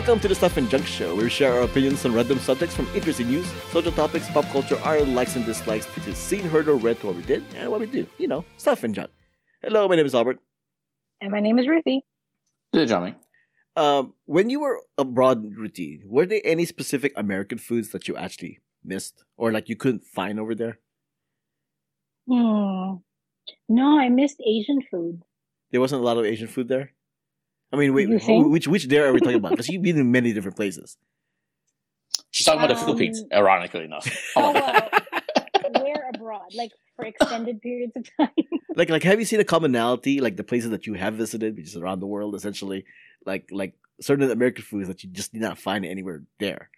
Welcome to the Stuff and Junk Show, where we share our opinions on random subjects from interesting news, social topics, pop culture, our likes and dislikes, which is seen, heard, or read to what we did and what we do. You know, stuff and junk. Hello, my name is Albert. And my name is Ruthy. This is Jiaming. Um, when you were abroad, Ruthy, were there any specific American foods that you actually missed or like you couldn't find over there? Hmm. No, I missed Asian food. There wasn't a lot of Asian food there. I mean, wait, You which which there are we talking about? Because you've been in many different places. She's talking about the Um, Philippines, ironically enough. Oh, well, where abroad? Like for extended periods of time? Like, like, have you seen a commonality? Like the places that you have visited, which is around the world, essentially. Like, like certain American foods that you just did not find anywhere there.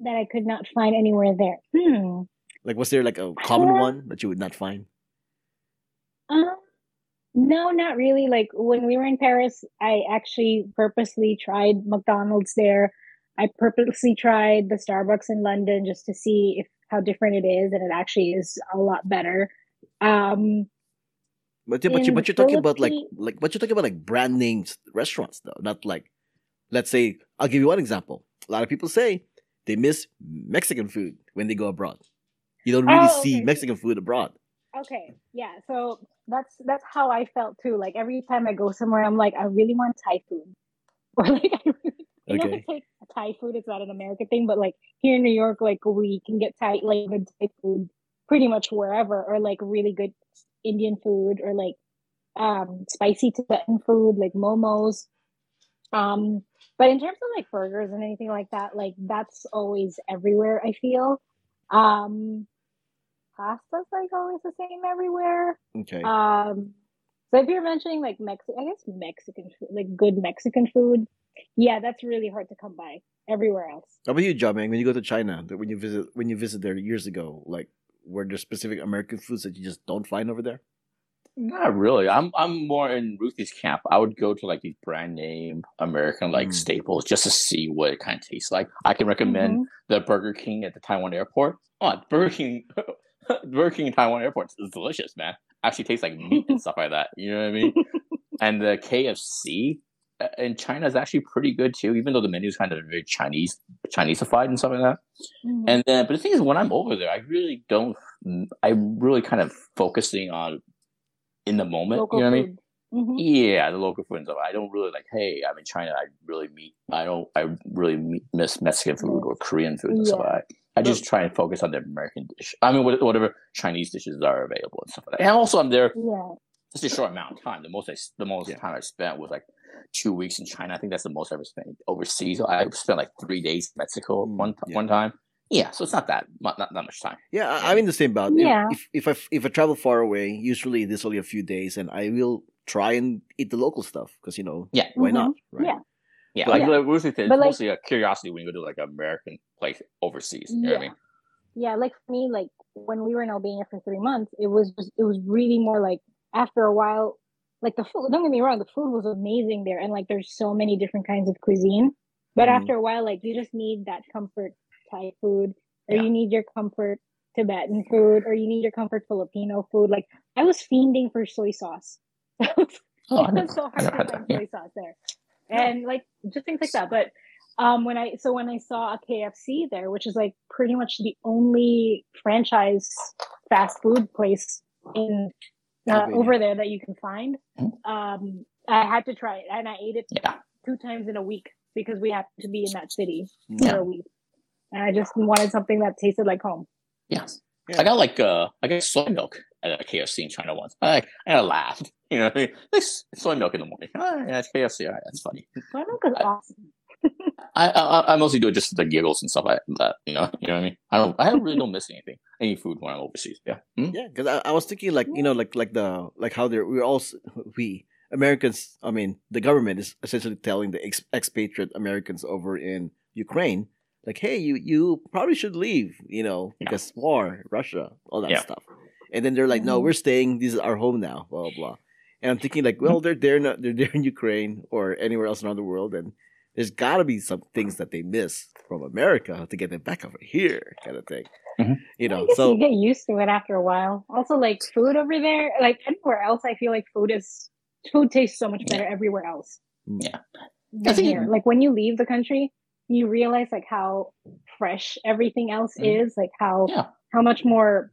that I could not find anywhere there. Hmm. Like, was there like a common Sure. one that you would not find? Um, no, not really. Like when we were in Paris, I actually purposely tried McDonald's there. I purposely tried the Starbucks in London just to see if how different it is, and it actually is a lot better. Um, But yeah, but you but you're talking about like like but you're talking about like brand names restaurants though, not like let's say I'll give you one example. A lot of people say they miss Mexican food when they go abroad. You don't really Oh, see okay. Mexican food abroad. Okay, yeah. So that's that's how I felt too. Like every time I go somewhere, I'm like, I really want Thai food, or like, I really, you know, it's like Thai food. It's not an American thing, but like here in New York, like we can get Thai like good Thai food pretty much wherever, or like really good Indian food, or like um spicy Tibetan food, like momos. Um, but in terms of like burgers and anything like that, like that's always everywhere. I feel. Um, pasta's like always the same everywhere. Okay. Um, so if you're mentioning like Mexican, I guess Mexican food, like good Mexican food, yeah, that's really hard to come by everywhere else. How about you, Jiaming? When you go to China, that when you visit when you visit there years ago, like were there specific American foods that you just don't find over there? Not really. I'm I'm more in Ruthy's camp. I would go to like these brand name American like Mm. staples just to see what it kind of tastes like. I can recommend Mhm. the Burger King at the Taiwan airport. Oh, Burger King, Burger King in Taiwan airports is delicious, man. Actually tastes like meat and stuff like that. You know what I mean? and the KFC uh, in China is actually pretty good too, even though the menu is kind of very Chinese Chineseified and stuff like that. Mhm. And then, but the thing is, when I'm over there, I really don't. I'm really kind of focusing on in the moment. Local you know what I mean? food. Mhm. Yeah, the local food and stuff. I don't really like. Hey, I'm in China. I really meet. I don't. I really me- miss Mexican food or Korean food and stuff like that. I just try and focus on the American dish. I mean, whatever Chinese dishes are available and stuff like that. And also, I'm there Yeah. just a short amount of time. The most I, s- the most Yeah. time I spent was like two weeks in China. I think that's the most I ever spent overseas. I spent like three days in Mexico Mm, one yeah. one time. Yeah, so it's not that not, not that much time. Yeah, I, I'm in the same boat. If- Yeah. If, if I if I travel far away, usually this only a few days, and I will try and eat the local stuff because you know Yeah. why Mhm. not? Right? Yeah. Yeah, But- like Yeah. said, it's like- mostly a curiosity when you go to like an American place overseas. You know what I Yeah. mean? Yeah, like for me, like when we were in Albania for three months, it was just, it was really more like after a while, like the food. Don't get me wrong, the food was amazing there, and like there's so many different kinds of cuisine. But Mhm. after a while, like you just need that comfort Thai food, or Yeah. you need your comfort Tibetan food, or you need your comfort Filipino food. Like I was fiending for soy sauce. Oh, it was so hard to find Yeah. soy sauce there, and like just things like that. But um, when I so when I saw a KFC there, which is like pretty much the only franchise fast food place in uh, over there that you can find, Mhm. um, I had to try it, and I ate it Yeah. two times in a week because we happened to be in that city Yeah. for a week, and I just wanted something that tasted like home. Yes. Yeah. I got like uh I got soy milk at a KFC in China once. I I laughed. You know, what I mean? this soy milk in the morning. Oh, yeah, it's KFC. All right, that's funny. Soy milk is I- awesome. I, I I mostly do it just for the giggles and stuff like that. You know, you know what I mean. I don't. I really don't miss anything, any food when I'm overseas. Yeah. Hmm? Yeah, because I, I was thinking like you know like like the like how they're we're all we Americans. I mean, the government is essentially telling the ex- expatriate Americans over in Ukraine like, hey, you you probably should leave. You know, Yeah. because war, Russia, all that Yeah. stuff. And then they're like, no, we're staying. This is our home now. Blah blah. blah. And I'm thinking like, well, they're there. Not, they're there in Ukraine or anywhere else around the world, and there's got to be some things that they miss from America to get them back over here, kind of thing. Mhm. You I know, guess so you get used to it after a while. Also, like food over there, like anywhere else, I feel like food is food tastes so much better everywhere else. Yeah. Than here. Like when you leave the country, you realize like how fresh everything else Mhm. is, like how Yeah. how much more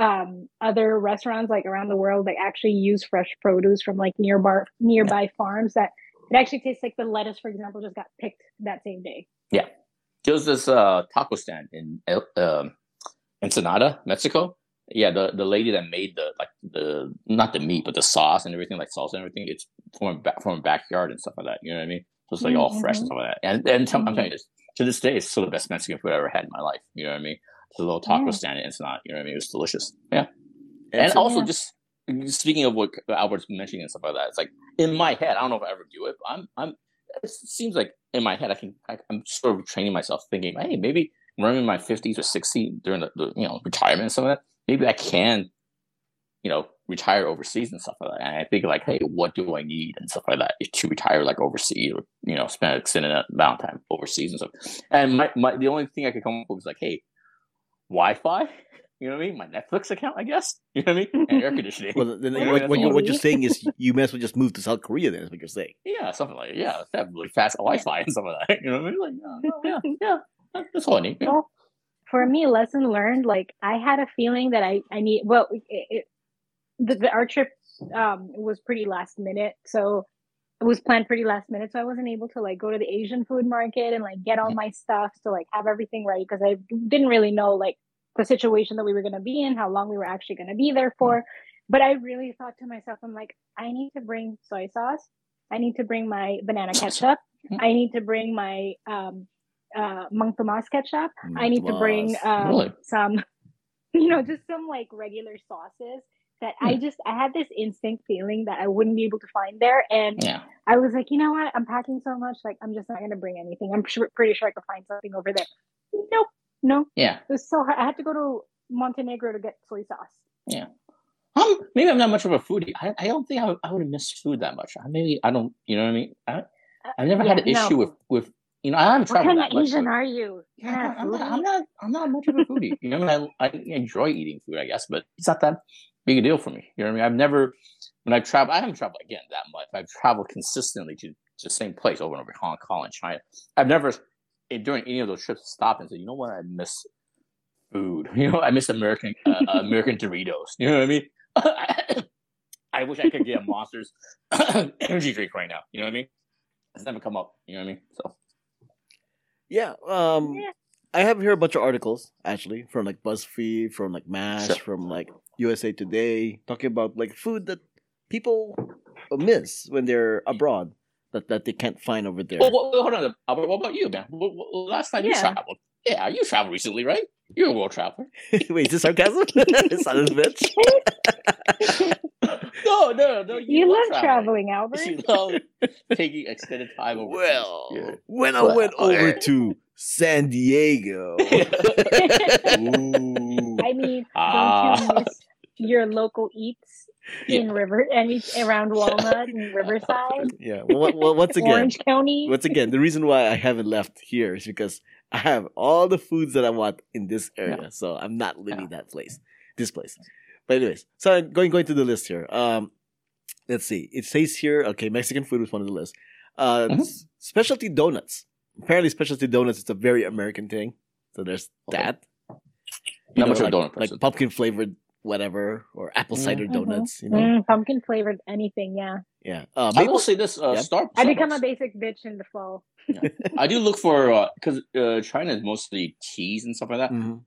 um other restaurants like around the world like actually use fresh produce from like nearby nearby farms that it actually tastes like the lettuce for example just got picked that same day Yeah. There was this uh, taco stand in um, Ensenada, Mexico. Yeah, the, the lady that made the like the not the meat but the sauce and everything like salsa and everything. It's from a from a backyard and stuff like that. You know what I mean? So it's like all fresh and Mhm. stuff like that. And and tell- I'm telling you this to this day, it's still the best Mexican food I ever had in my life. You know what I mean? It's a little taco Yeah. stand it's not, You know what I mean? It was delicious. Yeah. And and so- also Yeah. just speaking of what Albert's mentioning and stuff like that, it's like in my head, I don't know if I ever do it, but I'm I'm it seems like in my head I can I, I'm sort of training myself thinking, hey, maybe when I'm in my fifties or sixties during the, the you know retirement and some of that, maybe I can, you know, retire overseas and stuff like that. And I think like, hey, what do I need and stuff like that to retire like overseas or you know spend extended amount of time overseas and stuff. And my, my the only thing I could come up with is like, hey, Wi-Fi. You know what I mean? My Netflix account, I guess. You know what I mean? And air conditioning. Well, then Well, what, what, you, what you're saying is you may as well just move to South Korea. Then is what you're saying. Yeah, something like yeah, have really fast Wi-Fi and stuff like that. You know what I mean? Like, yeah, yeah, yeah, that's all I need. Yeah. well for me lesson learned like i had a feeling that i i need well it, it, the, the our trip um was pretty last minute so it was planned pretty last minute so i wasn't able to like go to the asian food market and like get all my stuff to like have everything ready because i didn't really know like the situation that we were going to be in how long we were actually going to be there for. But i really thought to myself i'm like i need to bring soy sauce. I need to bring my banana ketchup. Mhm. i need to bring my um uh Mang Tomas ketchup. I need to bring um, Really? some, you know, just some like regular sauces that I just I had this instinct feeling that I wouldn't be able to find there, and Yeah, I was like, you know what, I'm packing so much, like I'm just not gonna bring anything. I'm sure, pretty sure I could find something over there. Nope, no, yeah. it was so hard. I had to go to Montenegro to get soy sauce. Yeah. Um, maybe I'm not much of a foodie. I, I don't think I, would- I would have missed food that much. I maybe I don't. You know what I mean? I, I've never had an Yeah, no. issue with with. You know, I haven't What traveled kind of. Asian are you? Yeah, I'm not. I'm not. I'm not much of a foodie. You know, what? I, I enjoy eating food, I guess, but it's not that big a deal for me. You know what I mean? I've never, when I've traveled, I haven't traveled again that much. I've traveled consistently to, to the same place over and over, Hong Kong and China. I've never, eh, during any of those trips, stopped and said, you know what, I miss food. You know, I miss American uh, American Doritos. You know what I mean? I wish I could get a Monsters energy drink right now. You know what I mean? It's never come up. You know what I mean? So Yeah. Um, Yeah. I have here a bunch of articles actually from like BuzzFeed, from like Mash, Sure. from like USA Today, talking about like food that people miss when they're abroad that, that they can't find over there. Well, well, well, hold on, Albert. What about you, man? What, what, last time you traveled? Yeah, you traveled recently, right? You're a world traveler. Wait, is this sarcasm? Son of a bitch. no, no, no. You, love love traveling, Albert. You love taking extended time over. Well, Yeah. when I Well, went over eh. to San Diego. Ooh. I mean, Ah. don't you miss your local eats in River and around Walnut and Riverside, Yeah. Well, what- well, once again, Orange County? once again, the reason why I haven't left here is because I have all the foods that I want in this area, so I'm not leaving that place, this place. But anyways, so going going to the list here. Um, let's see. It says here, okay, Mexican food was one of the list. Uh, Mhm. specialty donuts. Apparently, specialty donuts is a very American thing. So there's Okay. that. Not much of a like, donut like pumpkin flavored whatever or apple cider Mhm. donuts. You know, Mm, pumpkin flavored anything, yeah. yeah. Uh, I maple will say this: uh, Yeah. Star. I become a basic bitch in the fall. I do look for because uh, China is mostly teas and stuff like that. Mhm.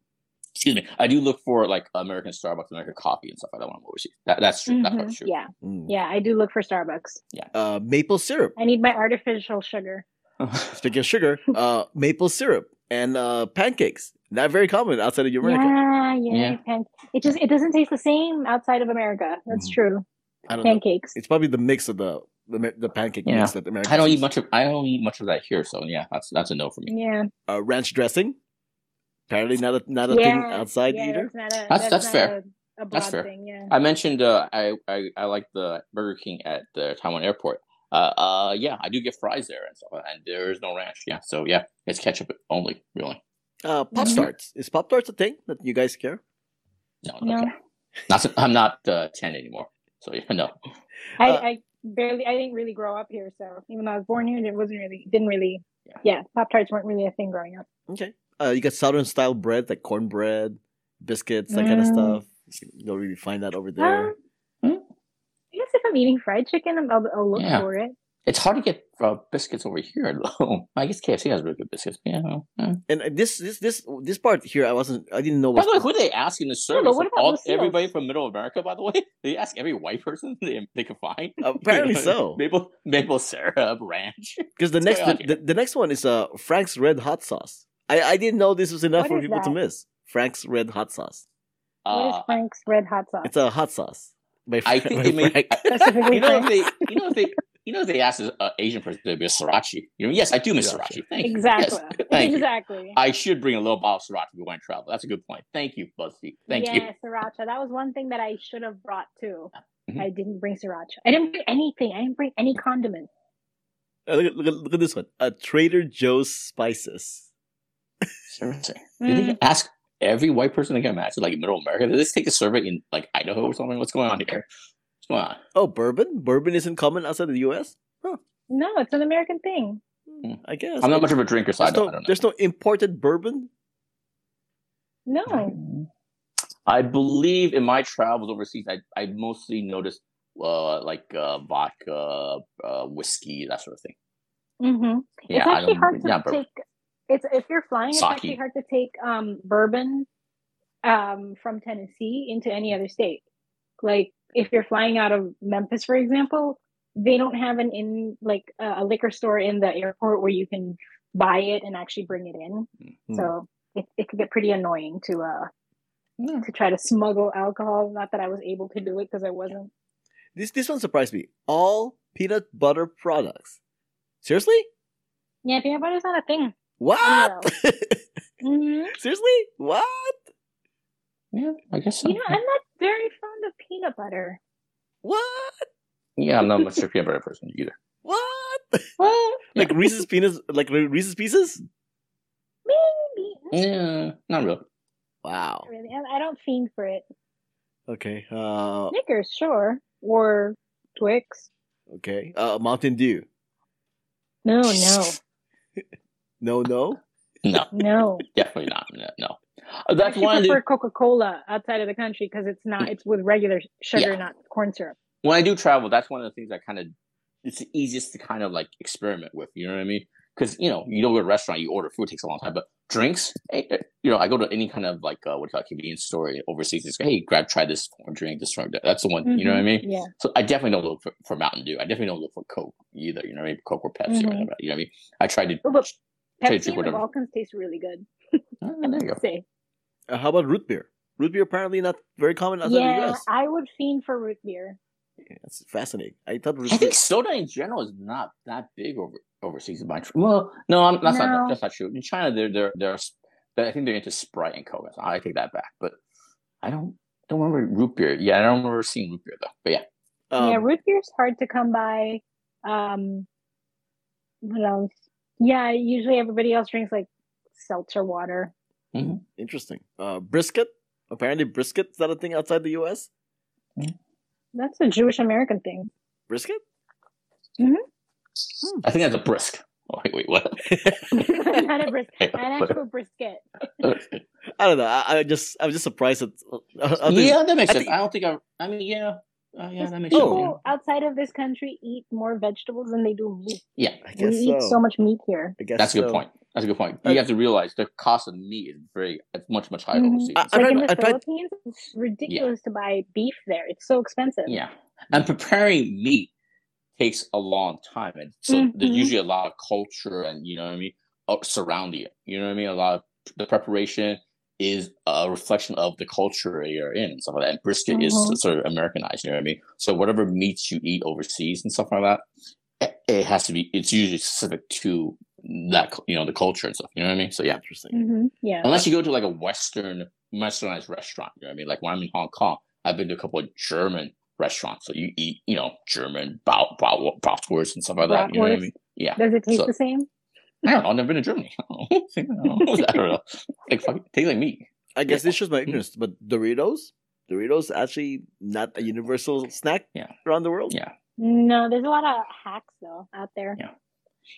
Excuse me. I do look for like American Starbucks, American coffee, and stuff like that when I'm overseas. That, that's true. That's Mhm, probably true. Yeah, Mm. yeah, I do look for Starbucks. Uh, maple syrup. I need my artificial sugar. Speaking of sugar, uh, maple syrup and uh, pancakes. Not very common outside of America. Yeah, yeah. Yeah. It just it doesn't taste the same outside of America. That's Mhm. true. I don't know. Pancakes. It's probably the mix of the the, the pancake Yeah. mix that America. I don't eat much of I don't eat much of that here, so yeah, that's that's a no for me. Yeah, Uh, ranch dressing. Apparently not a not a yeah, thing outside yeah, either. That's not a. That's- that's not fair. A, a broad That's fair. thing. Yeah. I mentioned uh, I, I I like the Burger King at the Taiwan airport. Uh, uh, yeah, I do get fries there and stuff, and there is no ranch. Yeah, so yeah, it's ketchup only, really. Uh, Pop. Tarts. Is Pop Tarts a thing that you guys care? No, No. okay. Not I'm not uh, ten anymore, so yeah, no. I, Uh, I barely. I didn't really grow up here, so even though I was born here, it wasn't really didn't really. Yeah. Yeah, Pop Tarts weren't really a thing growing up. Okay. Uh, you got southern style bread like cornbread, biscuits, that kind of Mm. stuff. You don't really find that over there. Um, Hmm? I guess if I'm eating fried chicken, I'll, I'll look Yeah. for it. It's hard to get uh, biscuits over here, though. I guess KFC has really good biscuits. Yeah. yeah. And uh, this this this this part here, I wasn't. I didn't know. By Was, the way, who are they asking to serve? but Is what it about all, everybody from Middle America, by the way? They ask every white person they, they can find. Apparently so. Maple maple syrup ranch. Because the What's next the, the, the next one is uh Frank's Red Hot Sauce. I I didn't know this was enough What for is people to miss. Frank's Red Hot Sauce. what is Uh, Frank's Red Hot Sauce? It's a hot sauce. By, I think by they made. Frank. Specifically you know if they. You know if they. You know they asked an uh, Asian person to be a sriracha. You know, yes, I do miss Sriracha. sriracha. Thank you. Exactly. Yes, thank you. exactly. I should bring a little bottle of sriracha if we want to travel. That's a good point. Thank you, BuzzFeed. Thank yeah, you. Yeah, sriracha. That was one thing that I should have brought too. Mhm. I didn't bring sriracha. I didn't bring anything. I didn't bring any condiments. Uh, look, at, look, at, look at this one. A Trader Joe's spices. Seriously. Mm. They ask every white person to get matched like in middle America? Did they take a survey in like Idaho or something? What's going on here? What's going on? Oh, bourbon. Bourbon isn't common outside of the U.S. Huh. No, it's an American thing. I guess. I'm not much of a drinker, so I There's don't, no, I don't know. there's no imported bourbon. No. I believe in my travels overseas, I, I mostly noticed uh, like uh, vodka, uh, whiskey, that sort of thing. Mm-hmm. Yeah, it's I actually don't- hard to yeah, bourbon. take. It's if you're flying, it's Sake. actually hard to take um bourbon um from Tennessee into any other state. Like if you're flying out of Memphis, for example, they don't have an in like a a liquor store in the airport where you can buy it and actually bring it in. Hmm. So it it could get pretty annoying to uh Yeah. to try to smuggle alcohol. Not that I was able to do it because I wasn't. This this one surprised me. All peanut butter products. Seriously? Yeah, peanut butter's not a thing. What? hmm Seriously? What? Yeah, I guess so. You know, I'm not very fond of peanut butter. What? yeah, I'm not much of a peanut butter person either. What? What? Like Reese's peanuts? Like Reese's Pieces? Maybe. Yeah, not really. Wow. Not really. I, I don't fiend for it. Okay. Uh. Snickers, sure. Or Twix. Okay. Uh. Mountain Dew. No, no, No. No. No, no. definitely not. No. no. I That's actually one the prefer Coca Cola outside of the country because it's not. It's with regular sugar, Yeah. not corn syrup. when I do travel, that's one of the things I kind of it's the easiest to kind of like experiment with. You know what I mean? Because you know you go to a restaurant, you order food, it takes a long time, but drinks, eh, you know, I go to any kind of like uh, what do you call it, convenience store overseas. It's hey, grab, try this or drink, this drink. That's the one. You know what I mean? Mm-hmm. Yeah. So I definitely don't look for, for Mountain Dew. I definitely don't look for Coke either. You know what I mean? Coke or Pepsi or Mhm. whatever. You know what I mean? I tried to. But Try to Pepsi and the. Balkans taste really good. Ah, there you go. Say. Uh, how about root beer? Root beer apparently not very common outside the Yeah, U.S. I would fiend for root beer. Yeah, That's fascinating. I thought root I beer. think soda in general is not that big over overseas in my tr- well no I'm, that's No. not that's not true in China they're they're they're I think they're into Sprite and Coke so I take that back but I don't don't remember root beer yeah I don't remember seeing root beer though but yeah Um, yeah, root beer's hard to come by. Um, what else? Yeah, usually everybody else drinks like seltzer water. Mm-hmm. Interesting. Uh, brisket. Apparently, brisket is that a thing outside the U.S. Mm-hmm. That's a Jewish American thing. Brisket. Mm-hmm. Hmm. I think that's a brisk oh, wait wait what Not a bris- an actual brisket. I don't know. I, I just I was just surprised at. I think- yeah that makes I sense think- I don't think I I mean yeah uh, yeah that makes Oh. sense People outside of this country eat more vegetables than they do meat. yeah I We guess eat so. so much meat here. I guess that's a good point that's a good point Uh, you have to realize the cost of meat is very it's much much higher Mhm. overseas I- Like in the I tried- Philippines, it's ridiculous to buy beef there. It's so expensive. Yeah, and preparing meat takes a long time, and so there's Mhm. usually a lot of culture and you know what I mean uh, surrounding it. You know what I mean? A lot of the preparation is a reflection of the culture you're in and stuff like that. And brisket is Mhm. sort of Americanized. You know what I mean? So whatever meats you eat overseas and stuff like that, it, it has to be. It's usually specific to that you know the culture and stuff. You know what I mean? So yeah. Interesting. hmm Yeah. Unless you go to like a Western westernized restaurant, you know what I mean? Like when I'm in Hong Kong, I've been to a couple of German restaurants, so you eat, you know, German bow, bow, bratwurst and stuff like that. You know what I mean? Yeah. Does it taste So- the same? I don't know. I've never been to Germany. I don't know. Like fucking tastes like meat. I guess Yeah. this shows my hmm. ignorance, but Doritos, Doritos actually not a universal snack Yeah. around the world. Yeah. No, there's a lot of hacks though out there. Yeah.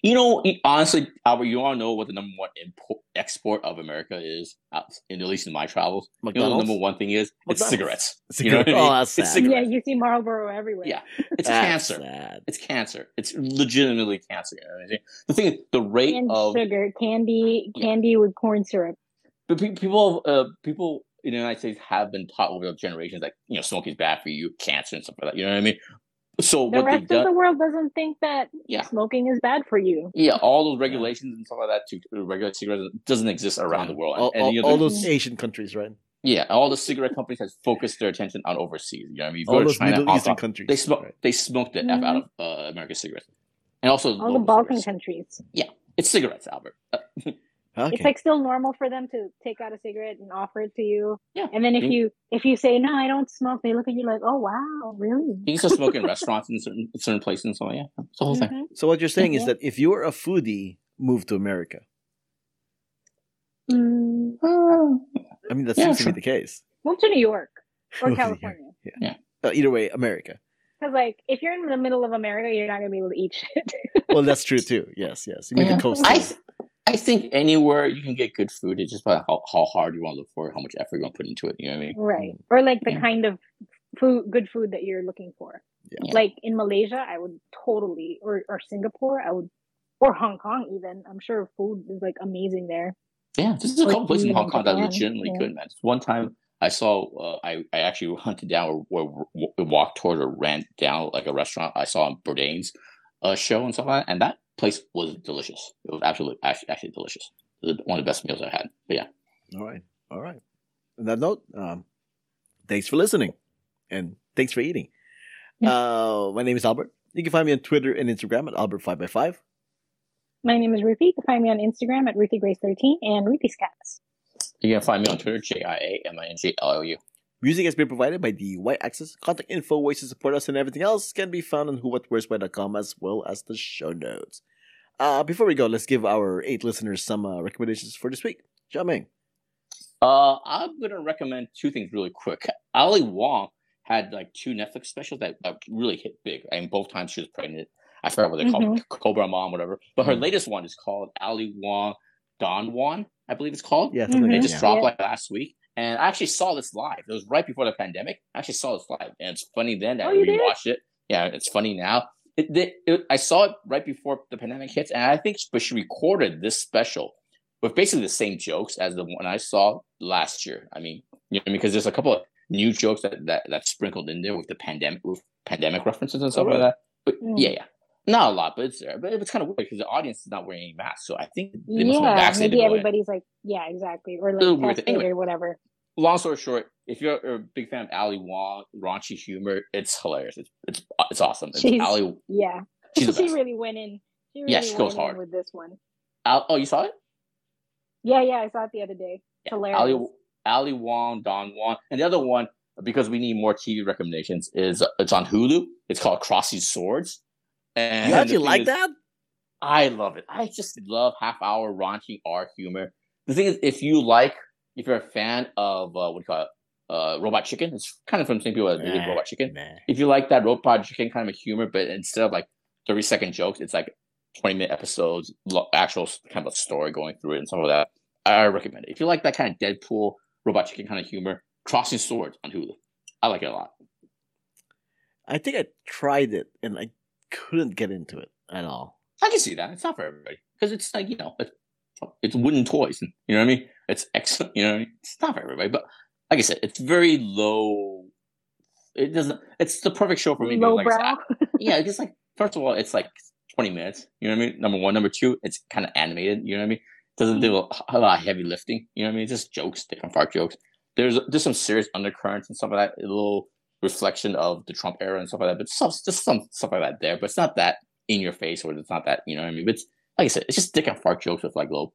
You know, honestly, Albert, you all know what the number one import, export of America is, at least in my travels. McDonald's? You know, the number one thing is it's cigarettes. Cigarette. You know I mean? Oh, that's sad. Yeah, you see Marlboro everywhere. Yeah, it's cancer. Sad. It's cancer. It's legitimately cancer. You know what I mean? The thing is, the rate and of sugar, candy, candy yeah. with corn syrup. But people, uh, people in the United States have been taught over generations that you know smoking is bad for you, cancer and stuff like that. You know what I mean? So the rest of the world doesn't think that yeah. smoking is bad for you. Yeah, all those regulations and stuff like that to regulate cigarettes doesn't exist around the world. All, and, all, all those Asian countries, right? Yeah, all the cigarette companies has focused their attention on overseas. You know what I mean? all those China, Middle Eastern countries. They smoke. Right. They smoke the mm-hmm. f out of mm-hmm. uh, American cigarettes, and also all the Balkan cigarettes. countries. Yeah, it's cigarettes, Albert. Okay. It's like still normal for them to take out a cigarette and offer it to you. Yeah. And then if mm-hmm. you if you say no, I don't smoke, they look at you like, oh wow, really? You can still smoke in restaurants in certain certain places and so yeah, it's the whole mm-hmm. thing. So what you're saying is that if you're a foodie, move to America. Mm. I mean, that yeah, seems sure. to be the case. Move to New York or California. yeah. yeah. Uh, either way, America. Because like, if you're in the middle of America, you're not gonna be able to eat shit. well, that's true too. Yes, yes. You make yeah. a coast. I, I think anywhere you can get good food, it's just about how, how hard you want to look for how much effort you want to put into it. You know what I mean? Right. Or like the yeah. kind of food, good food that you're looking for. Yeah. Like in Malaysia, I would totally, or, or Singapore, I would, or Hong Kong even. I'm sure food is like amazing there. Yeah, this is a couple places in Hong Kong that are legitimately yeah. good, man. One time I saw, uh, I, I actually hunted down or, or, or, walked toward or ran down like a restaurant I saw in Bourdain's uh, show and stuff like that. And that place was delicious. It was absolutely actually, actually delicious. It was one of the best meals I had. But yeah. All right. All right. On that note, um, thanks for listening and thanks for eating. Yeah. Uh, my name is Albert. You can find me on Twitter and Instagram at Albert5x5. My name is Ruthy. You can find me on Instagram at RuthieGrace13 and Ruthie's Cats. You can find me on Twitter, J I A M I N G L O U. Music has been provided by the Y Axis. Contact info, ways to support us, and everything else can be found on whowhatwhereswhy.com as well as the show notes. Uh, before we go, let's give our eight listeners some uh, recommendations for this week. Jiaming. Uh, I'm gonna recommend two things really quick. Ali Wong had like two Netflix specials that, that really hit big, I and both times she was pregnant. I forgot what they mm-hmm. called Cobra Mom, whatever. But her mm-hmm. latest one is called Ali Wong Don Wong, I believe it's called. Yeah, mm-hmm. it just yeah. dropped like last week. And I actually saw this live. It was right before the pandemic. I actually saw this live. And it's funny then that oh, we watched it. Yeah, it's funny now. It, it, it, I saw it right before the pandemic hits, and I think but she recorded this special with basically the same jokes as the one I saw last year. I mean, you know, because there's a couple of new jokes that that that's sprinkled in there with the pandemic with pandemic references and stuff oh, like that. But mm. yeah, yeah, not a lot, but it's there. But it's kind of weird because the audience is not wearing any masks, so I think yeah, vaccinated. Maybe everybody's like, yeah, exactly, or like anyway, or whatever. Long story short, if you're a big fan of Ali Wong raunchy humor, it's hilarious. It's it's it's awesome. It's she's, Ali, yeah, she's she really went in. She really yeah, she goes hard with this one. Al, oh, you saw it? Yeah, yeah, I saw it the other day. Yeah, hilarious. Ali, Ali Wong, Don Wong, and the other one because we need more TV recommendations is uh, it's on Hulu. It's called Crossing Swords. And you actually like is, that? I love it. I just love half hour raunchy art humor. The thing is, if you like, if you're a fan of uh, what do you call it, uh, Robot Chicken, it's kind of from the same people as nah, Robot Chicken. Nah. If you like that Robot Chicken kind of humor, but instead of like thirty second jokes, it's like twenty minute episodes, actual kind of a story going through it and some of that. I recommend it. If you like that kind of Deadpool Robot Chicken kind of humor, Crossing Swords on Hulu. I like it a lot. I think I tried it and I couldn't get into it at all. I can see that. It's not for everybody because it's like you know, it's, it's wooden toys. You know what I mean? It's excellent. You know, it's not for everybody. But like I said, it's very low. It doesn't. It's the perfect show for me. Low like brow. yeah, it's like first of all, it's like twenty minutes. You know what I mean? Number one, number two, it's kind of animated. You know what I mean? Doesn't do mm-hmm. a, a, lot of heavy lifting. You know what I mean? It's just jokes, different fart jokes. There's there's some serious undercurrents and stuff like that. A little reflection of the Trump era and stuff like that. But some, just some stuff like that there. But it's not that in your face or it's not that, you know what I mean? But it's, like I said, it's just dick and fart jokes with like little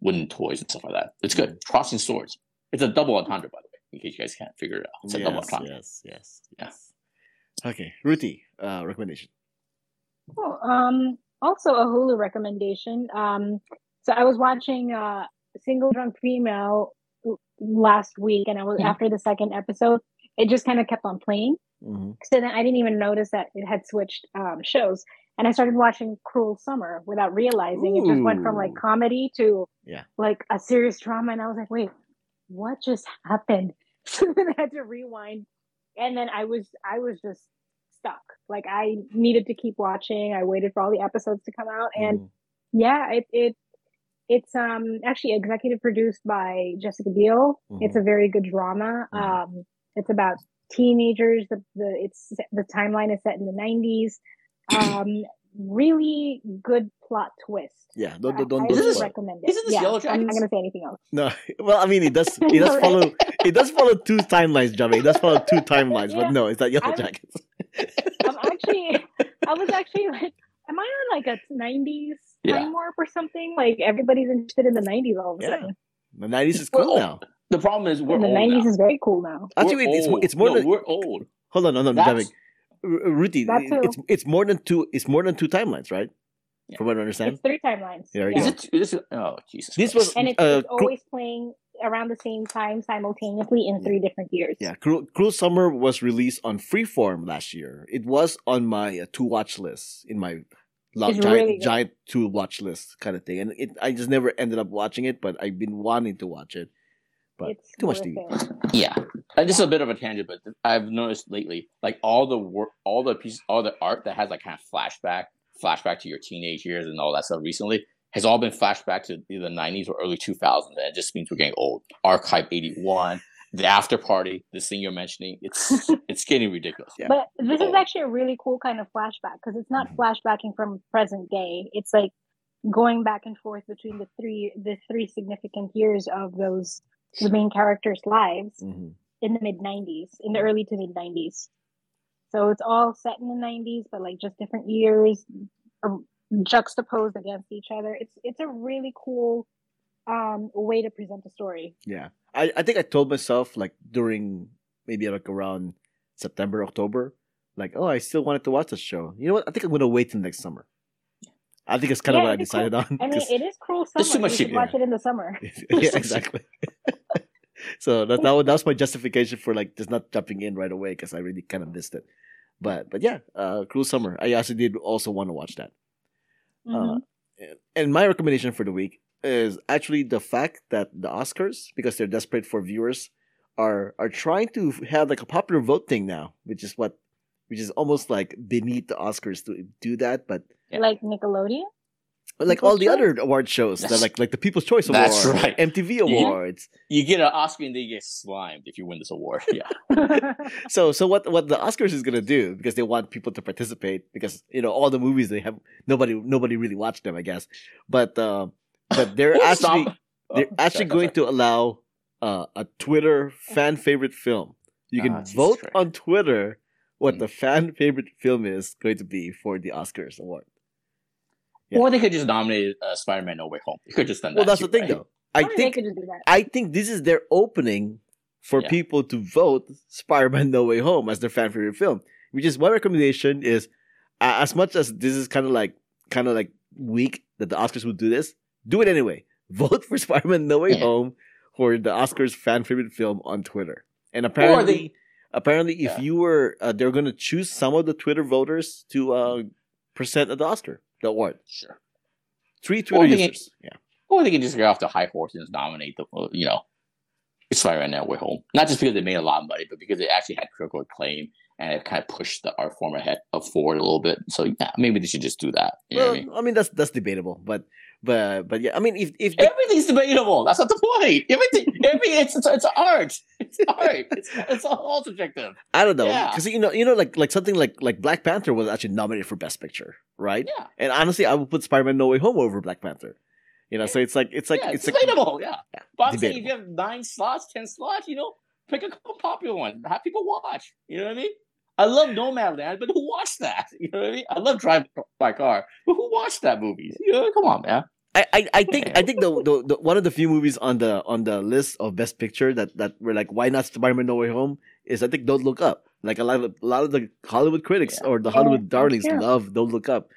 wooden toys and stuff like that. It's good. Mm-hmm. Crossing swords. It's a double entendre, by the way, in case you guys can't figure it out. It's a yes, double entendre. Yes, yes, yes. Yeah. Okay. Ruthy, uh, recommendation. Cool. Um, also a Hulu recommendation. Um, so I was watching uh, Single Drunk Female last week and I was mm-hmm. after the second episode it just kind of kept on playing. hmm So then I didn't even notice that it had switched um, shows. And I started watching Cruel Summer without realizing it just went from like comedy to Yeah. like a serious drama. And I was like, wait, what just happened? So then I had to rewind. And then I was I was just stuck. Like I needed to keep watching. I waited for all the episodes to come out. And Mhm. yeah, it it it's um actually executive produced by Jessica Biel. It's a very good drama. Mhm. Um it's about teenagers. The the it's the timeline is set in the nineties. Um really good plot twist. Yeah, don't don't, don't, I don't this- spoil. recommend it. isn't this yeah, Yellow I'm not gonna say anything else. No, well, I mean, it does it does follow it does follow two timelines, Jamie. It does follow two timelines, Yeah. but no, it's not Yellow I'm- Jackets. I'm actually I was actually like am I on like a nineties Yeah. time warp or something? Like everybody's interested in the nineties all of a Yeah. sudden. The nineties is cool now. The problem is we're And the old nineties now. is very cool now. Actually, We're it's old. it's more no, than we're old. hold on, hold on, That's- Jamie. R- Ruthy, it's it's more than two. It's more than two timelines, right? Yeah. From what I understand. It's three timelines. There you Is it? Is it? Oh Jesus! This Christ. was- and it's, Uh, it's Cru- always playing around the same time simultaneously in Yeah. three different years. Yeah, Cruel, Cruel Summer was released on Freeform last year. It was on my uh, to watch list in my lo- It's giant really giant to watch list kind of thing, and it I just never ended up watching it, but I've been wanting to watch it. But it's too much worth TV. it. Yeah, and this is a bit of a tangent, but I've noticed lately, like all the work, all the pieces, all the art that has like kind of flashback, flashback to your teenage years and all that stuff recently has all been flashback to the '90s or early 2000s. And it just means we're getting old. Archive '81, the after party, this thing you're mentioning, it's it's getting ridiculous. Yeah. But this is actually a really cool kind of flashback because it's not Mhm. flashbacking from present day. It's like going back and forth between the three the three significant years of those the main characters' lives hmm in the mid '90s, in the early to mid '90s. So it's all set in the '90s, but like just different years um, juxtaposed against each other. It's it's a really cool um, way to present a story. Yeah, I I think I told myself like during maybe like around September October, like oh I still wanted to watch this show. You know what? I think I'm gonna wait till next summer. I think it's kind of what I it'd cool. decided on. I mean, 'cause- it is cruel summer. It's too much you should shit, watch it in the summer. yeah, exactly. so that that was, that was my justification for like just not jumping in right away because I really kind of missed it. But but yeah, uh, Cruel Summer. I actually did also want to watch that. Mhm. And- and my recommendation for the week is actually the fact that the Oscars, because they're desperate for viewers, are are trying to have like a popular vote thing now, which is what, which is almost like beneath the Oscars to do that, but. Yeah. Like Nickelodeon. Like People's all the Choice? other award shows, that like like the People's Choice Award, That's right. MTV Awards, You get an Oscar and then you get slimed if you win this award. Yeah, So so what what the Oscars is gonna do because they want people to participate because you know all the movies they have nobody nobody really watched them I guess but uh, but they're actually they're Oh, actually sorry, going sorry. to allow uh, a Twitter fan favorite film. You can Ah, vote on Twitter what Mm. the fan favorite film is going to be for the Oscars award. Yeah. Or they could just nominate uh, Spider-Man No Way Home. You could just done Well, that. that's the thing right? though. I Or think could just do that. I think this is their opening for Yeah. people to vote Spider-Man No Way Home as their fan favorite film. Which is my recommendation is uh, as much as this is kind of like kind of like weak that the Oscars would do this, do it anyway. Vote for Spider-Man No Way Yeah. Home for the Oscars fan favorite film on Twitter. And apparently they- apparently if Yeah. you were uh, they're going to choose some of the Twitter voters to uh present at the Oscar, the award. Sure. Three Twitter Or they can- users. Yeah. Or they can just get off the high horse and just nominate the, uh, you know, it's like right now we're Home. Not just because they made a lot of money, but because it actually had critical acclaim and it kind of pushed the art form ahead uh, forward a little bit. So yeah, maybe they should just do that. You Well, I mean? I mean that's that's debatable, but but but yeah, I mean if if they, Everything's debatable. That's not the point. Everything, every it's it's, it's art. It's art. It's it's all subjective. I don't know Yeah. because you know you know like like something like like Black Panther was actually nominated for Best Picture, right? Yeah, And honestly, I would put Spider-Man No Way Home over Black Panther. You know, so it's like it's like yeah, it's it's, like debatable. Yeah, Yeah, but I'm saying if you have nine slots, ten slots, you know, pick a couple popular ones. Have people watch. You know what I mean? I love Nomadland, but who watched that? You know what I mean? I love Drive My Car, but who watched that movie? You know, come on, man. I, I, I think I think the, the, the one of the few movies on the on the list of Best Picture that that were like why not Spider-Man No Way Home is I think Don't Look Up. Like a lot of a lot of the Hollywood critics Yeah. or the Hollywood that's darlings true. love Don't Look Up.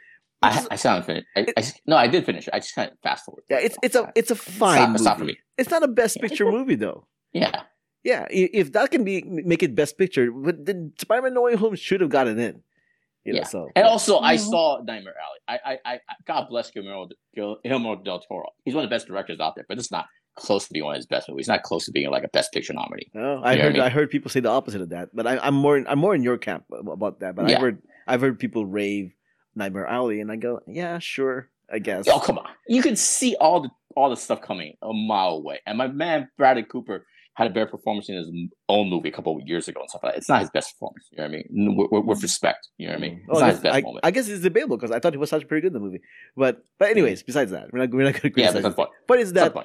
Which I, is- I sound finished. I, I, no, I did finish. it. I just kind of fast forward. yeah, it's it's a it's a fine not- movie. it's not for me. It's not a Best Picture movie though. Yeah, yeah, if that can be make it best picture, but then Spider-Man No Way Home should have gotten in. You know, Yeah. so And also, I saw Nightmare Alley. I, I, I, I- God bless Guillermo, Guillermo del Toro. He's one of the best directors out there, but it's not close to being one of his best movies. It's not close to being like a best picture nominee. No, I You know I heard mean? I heard people say the opposite of that, but I, I'm more I'm more in your camp about that. But I've heard I've heard people rave Nightmare Alley, and I go, yeah, sure, I guess. Oh come on! You can see all the all the stuff coming a mile away. And my man Bradley Cooper had a better performance in his own movie a couple of years ago and stuff like that. It's not his best performance. You know what I mean? With, with- respect, you know what I mean? It's Oh, not his best I, moment. I guess it's debatable because I thought he was such pretty good in the movie. But but anyways, besides that, we're not we're not going to yeah, criticize. that's it. the point. But it's that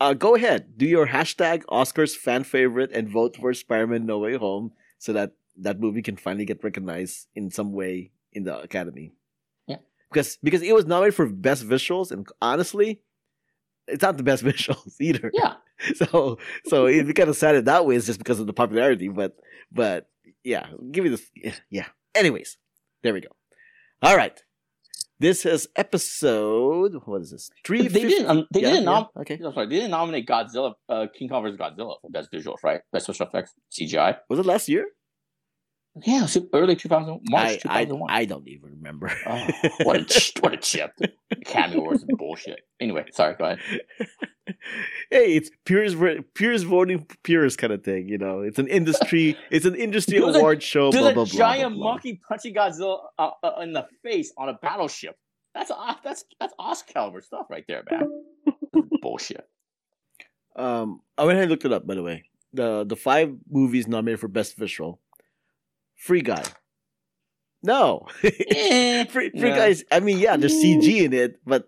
uh, go ahead, do your hashtag Oscars fan favorite and vote for Spider-Man No Way Home so that that movie can finally get recognized in some way in the Academy. Yeah. because because it was nominated for best visuals, and honestly, it's not the best visuals either. Yeah. So so if you kind of sad it that way, it's just because of the popularity. But but yeah, give me this. Yeah. Anyways, there we go. All right. This is episode. What is this? Three. They didn't. Um, they Yeah, didn't. yeah, Nom- okay. no, sorry, they didn't nominate Godzilla, uh, King Kong vs. Godzilla for best visuals, right? Best special effects, CGI. Was it last year? Yeah, early 2000, March I, 2001. I, I don't even remember. Oh, what a what a chip! Academy Awards bullshit. Anyway, sorry. Go ahead. hey, it's purest purest voting peers kind of thing. You know, it's an industry. it's an industry There's a- award show. There's Blah, a blah, blah, giant blah. monkey punching Godzilla uh, uh, in the face on a battleship. That's uh, that's that's Oscar caliber stuff right there, man. bullshit. Um, I went ahead and looked it up. By the way, the the five movies nominated for best visual. Free Guy. No, Eh, Free, Free yeah. Guys. I mean, yeah, there's CG in it, but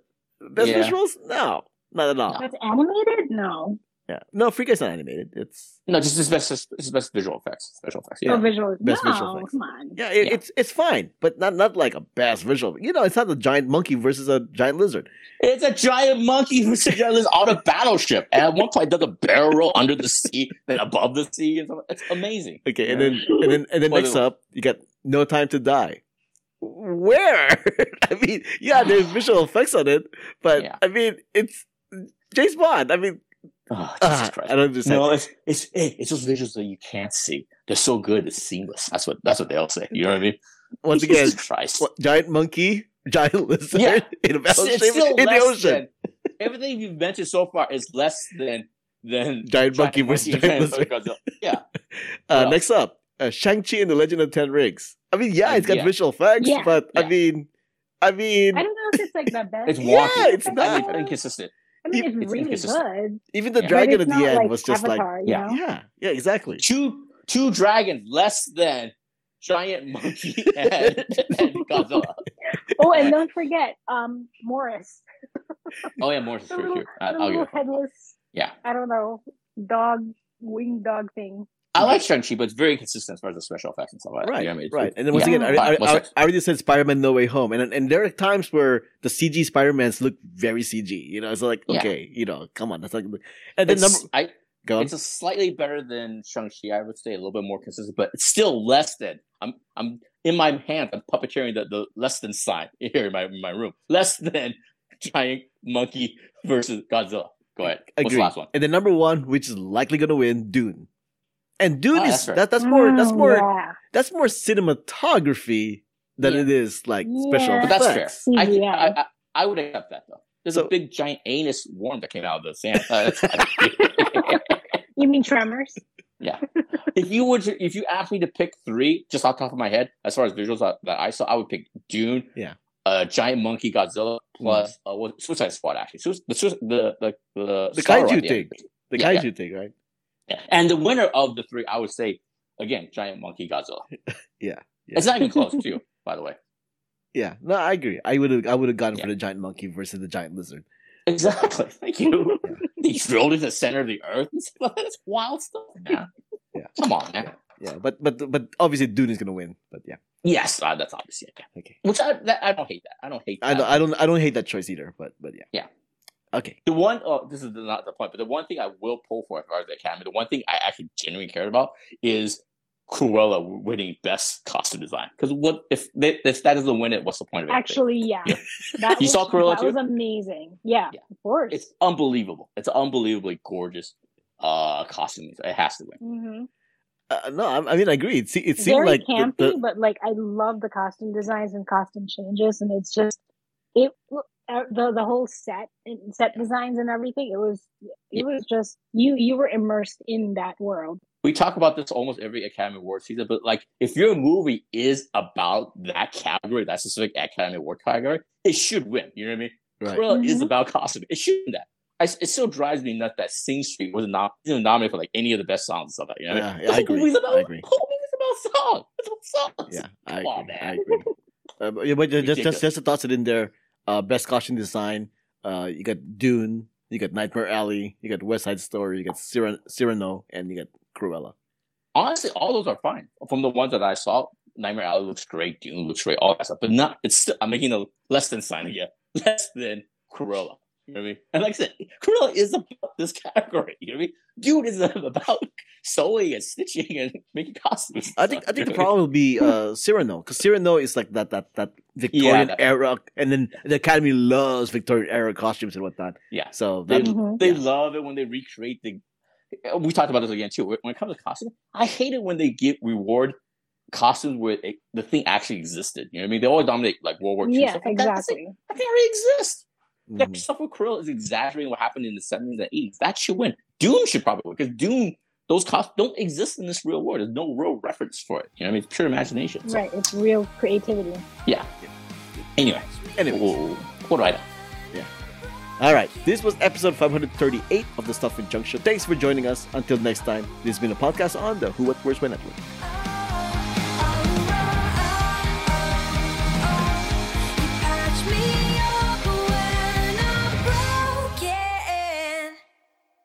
best Yeah. visuals, no, not at all. That's animated? No. Yeah, no, Free Guy's not animated. It's No, just his best his best visual effects. Special effects. Oh, Yeah. visuals. Best no, visual effects. come on. yeah, it, Yeah. it's it's fine, but not not like a best visual. You know, it's not a giant monkey versus a giant lizard. It's a giant monkey versus who's just on a battleship. And at one point, does a barrel roll under the sea, then above the sea, and stuff. It's amazing. Okay, and then and then and then next up, you got No Time to Die. Where? I mean, yeah, there's visual effects on it, but Yeah. I mean, it's James Bond. I mean, Oh, Jesus uh, Christ. I don't understand. No, it's it's it's those visuals that you can't see. They're so good, it's seamless. That's what that's what they'll say. You know what I mean? Once again, Jesus Christ. what, giant monkey, giant lizard Yeah. in a It's, battleship it's still in the ocean. than everything you've mentioned so far is less than than Giant monkey versus and giant lizard. Godzilla. Yeah, Uh, else? next up, uh, Shang Chi and the Legend of Ten Rings. I mean, yeah, it's got yeah. visual effects, Yeah. but I mean, I mean, I don't know if it's like the best. it's Yeah, wonky. it's I not. mean, inconsistent. I mean, it's, it's really inconsistent. good. even the Yeah. dragon at the end like was just like, Avatar, you Yeah. know? yeah, yeah, exactly. Two two dragons less than giant monkey and, and Godzilla. Oh, and don't forget, um, Morris. Oh yeah, Morris is The little, cute. I, the I'll little headless, Yeah, I don't know, dog, winged dog thing. I like Shang Chi, but it's very consistent as far as the special effects and stuff like that. Right, You know I mean? right. And then once Yeah. again, I, I, I. I already said Spider-Man No Way Home, and and there are times where the CG Spider-Mans look very CG. You know, it's like Yeah. okay, you know, come on, that's like, and then It's, number I, go on. it's a slightly better than Shang Chi. I would say a little bit more consistent, but it's still less than. I'm I'm in my hand. I'm puppeteering the, the less than sign here in my in my room. Less than giant monkey versus Godzilla. Go ahead. What's Agree. the last one? And then number one, which is likely going to win, Dune. And Dune Ah, is that's fair. that, that's more that's Mm, more yeah. that's more cinematography than Yeah. it is like special But that's fair. effects. I, CGI. I, I I would accept that though. There's So- a big giant anus worm that came out of the sand. Uh. You mean Tremors? Yeah. if you would, if you asked me to pick three, just off the top of my head, as far as visuals that, that I saw, I would pick Dune. Yeah. Uh, giant monkey Godzilla plus uh, what, Suicide Squad actually. Sui- the the the the, The kaiju thing. The Yeah, kaiju thing, right? Yeah. And the winner of the three, I would say, again, giant monkey Godzilla. Yeah, yeah. It's not even close to you, by the way. Yeah, no, I agree. I would have I would have gone for the giant monkey versus the giant lizard. Exactly. Thank you. he drilled into the center of the earth. That's wild stuff, man. Yeah. Come on, man. Yeah, but but but obviously Dune is gonna win. But yeah, Yes, uh, that's obvious. Yeah. okay. Which I that, I don't hate that. I don't hate that. I don't I don't I don't hate that choice either. But but yeah. Yeah. Okay. The one, oh, this is not the point, but the one thing I will pull for as far as the Academy, the one thing I actually genuinely cared about is Cruella winning Best Costume Design. Because what if they, if that doesn't win it? What's the point of it? Actually, yeah. Yeah. That You was, saw Cruella That too? was amazing. Yeah, Yeah. of course. it's unbelievable. It's unbelievably gorgeous. uh costumes. It has to win. hmm Uh, no, I, I mean I agree. It, se- it seemed Very like the- campy, the- but like I love the costume designs and costume changes, and it's just it the the whole set and set designs and everything. It was it was just you you were immersed in that world. we talk about this almost every Academy Award season, but like if your movie is about that category, that specific Academy Award category, it should win. You know what I mean? right. Cruella is Mhm. about costume. It should win that. I, it still drives me nuts that Sing Street was not you know, nominated for like any of the best songs and stuff like that. You know? what I mean? Yeah, yeah, I The agree. movie's about, I agree. The whole movie's about songs. It's about songs. Yeah, I Come agree. on, man. I agree. Uh, but, just, just just to toss it in there, uh, best costume design. Uh, you got Dune, you got Nightmare Alley, you got West Side Story, you got Cyran- Cyrano, and you got Cruella. Honestly, all those are fine. From the ones that I saw, Nightmare Alley looks great, Dune looks great, all that stuff. But not it's still I'm making a less than sign here, Less than Cruella. You know what I mean? And like I said, Cruella is about this category. You know what I mean? Dude is about sewing and stitching and making costumes. and I think stuff, I think the problem would be uh, Cyrano because Cyrano is like that that that Victorian that- era, and then the Academy loves Victorian era costumes and whatnot. Yeah. So They, that Mhm. they yeah. love it when they recreate the. We talked about this again too. When it comes to costume, I hate it when they give reward costumes where it, the thing actually existed. You know what I mean? They always dominate like World War II. Yeah, stuff like that. That's like, exactly. That thing already exists. That Mhm. stuff with Krill is exaggerating what happened in the 70s and 80s. That should win. Dune should probably win because Dune, those costumes don't exist in this real world. There's no real reference for it. You know what I mean? It's pure imagination. So, Right, it's real creativity. yeah. Anyway, Anyway, whoa, what do I know? all right. This was episode 538 of the Stuff in Junk Show. Thanks for joining us. Until next time, this has been a podcast on the Who What Where's When Network.